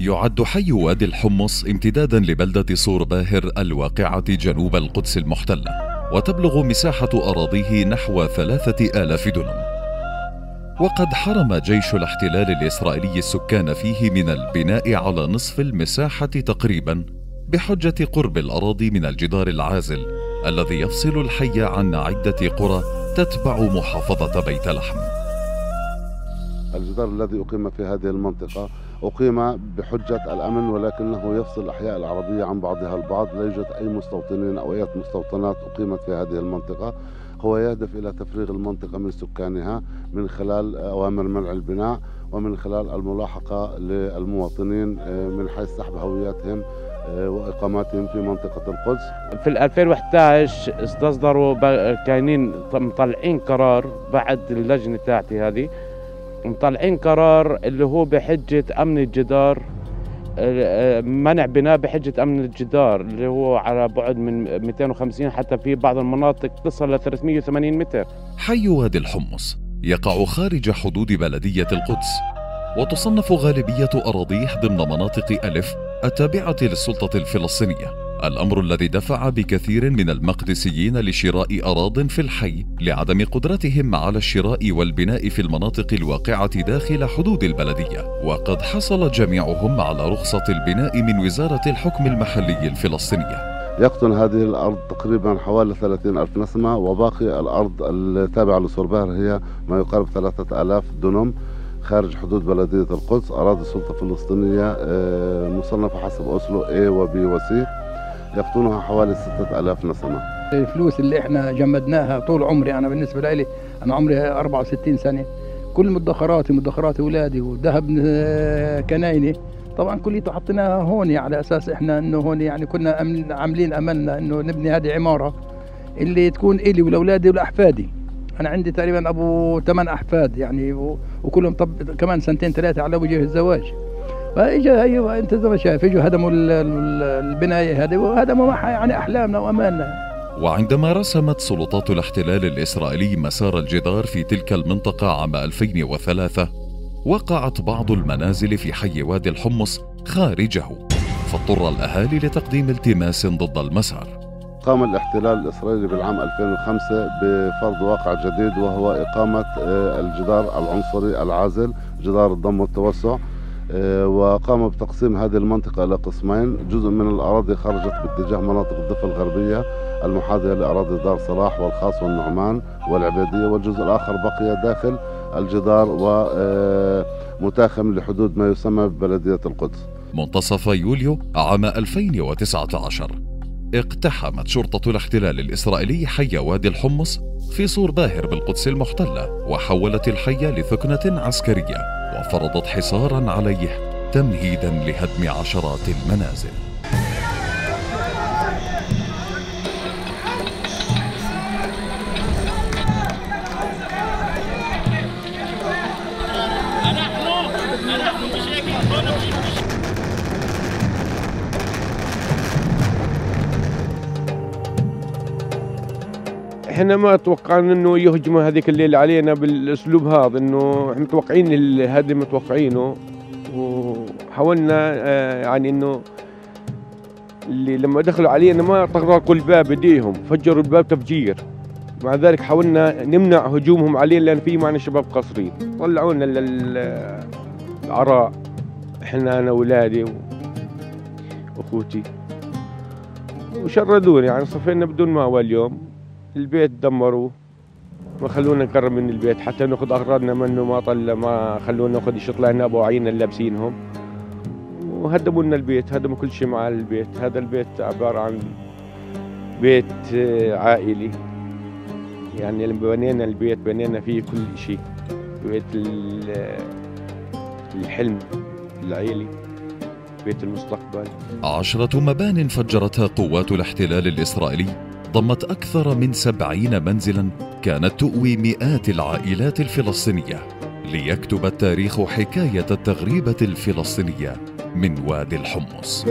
يعد حي وادي الحمص امتدادا لبلدة صور باهر الواقعة جنوب القدس المحتلة وتبلغ مساحة أراضيه نحو ثلاثة آلاف دنم وقد حرم جيش الاحتلال الإسرائيلي السكان فيه من البناء على نصف المساحة تقريبا بحجة قرب الأراضي من الجدار العازل الذي يفصل الحي عن عدة قرى تتبع محافظة بيت لحم. الجدار الذي أقيم في هذه المنطقة أقيم بحجة الأمن ولكنه يفصل الأحياء العربية عن بعضها البعض. لا يوجد أي مستوطنين أو أي مستوطنات أقيمت في هذه المنطقة. هو يهدف إلى تفريغ المنطقة من سكانها من خلال أوامر منع البناء ومن خلال الملاحقة للمواطنين آه، من حيث سحب هوياتهم آه، وإقاماتهم في منطقة القدس. في 2011 استصدروا كاينين مطلعين قرار بعد اللجنة تاعتي هذه. مطلعين قرار اللي هو بحجة أمن الجدار منع بناء بحجة أمن الجدار اللي هو على بعد من 250 حتى في بعض المناطق تصل ل 380 متر. حي وادي الحمص يقع خارج حدود بلدية القدس وتصنف غالبية أراضيه ضمن مناطق ألف التابعة للسلطة الفلسطينية. الأمر الذي دفع بكثير من المقدسيين لشراء أراض في الحي لعدم قدرتهم على الشراء والبناء في المناطق الواقعة داخل حدود البلدية. وقد حصل جميعهم على رخصة البناء من وزارة الحكم المحلي الفلسطينية. يقطن هذه الأرض تقريبا حوالي 30 ألف نسمة وباقي الأرض التابعة لسوربار هي ما يقارب 3000 دنم خارج حدود بلدية القدس أراضي السلطة الفلسطينية آه، مصنفة حسب أسلو A و B و C. يقطنها حوالي 6000 نسمة. الفلوس اللي إحنا جمدناها طول عمري أنا بالنسبة لي أنا عمري 64 سنة. كل مدخراتي مدخرات أولادي وذهب كنايني. طبعا كليته حطيناها هون على أساس إحنا إنه هون يعني كنا عاملين أملنا إنه نبني هذه عمارة اللي تكون إلي ولأولادي ولأحفادي. أنا عندي تقريبا أبو ثمان أحفاد يعني وكلهم طب كمان سنتين ثلاثة على وجه الزواج. فإجا أيوه أنت زي ما شايف إجوا هدموا البناية هذه وهدموا معها يعني أحلامنا وامالنا وعندما رسمت سلطات الاحتلال الإسرائيلي مسار الجدار في تلك المنطقة عام 2003 وقعت بعض المنازل في حي وادي الحمص خارجه فاضطر الأهالي لتقديم التماس ضد المسار. قام الاحتلال الإسرائيلي بالعام 2005 بفرض واقع جديد وهو إقامة آه، الجدار العنصري العازل جدار الضم والتوسع. وقام بتقسيم هذه المنطقة إلى قسمين. جزء من الأراضي خرجت باتجاه مناطق الضفة الغربية المحاذية لأراضي دار صلاح والخاص والنعمان والعبيدية والجزء الآخر بقي داخل الجدار ومتاخم لحدود ما يسمى ببلدية القدس. منتصف يوليو عام 2019 اقتحمت شرطة الاحتلال الإسرائيلي حي وادي الحمص في صور باهر بالقدس المحتلة وحولت الحي لثكنة عسكرية وفرضت حصارا عليه تمهيدا لهدم عشرات المنازل. إحنا ما توقعنا إنه يهجموا هذيك الليل علينا بالأسلوب هذا إنه إحنا متوقعين هذا متوقعينه. وحاولنا آه، يعني إنه اللي لما دخلوا علينا ما طرقوا الباب بديهم فجروا الباب تفجير. مع ذلك حاولنا نمنع هجومهم علينا لأن في معنا شباب قصرين طلعونا للعراء إحنا أنا واولادي وأخوتي. وشردوني يعني صفينا بدون مأوى اليوم. البيت دمروه ما خلونا نقرب من البيت حتى ناخذ أغراضنا منه ما طلع ما خلونا ناخذ يشط لنا ابواعينا لابسينهم. وهدموا لنا البيت هدموا كل شيء مع البيت. هذا البيت عبارة عن بيت عائلي. يعني لما بنينا البيت بنينا فيه كل شيء. بيت الحلم العائلي. بيت المستقبل. عشرة مبان فجرتها قوات الاحتلال الإسرائيلي. ضمت أكثر من سبعين منزلا كانت تؤوي مئات العائلات الفلسطينية ليكتب التاريخ حكاية التغريبة الفلسطينية من وادي الحمص.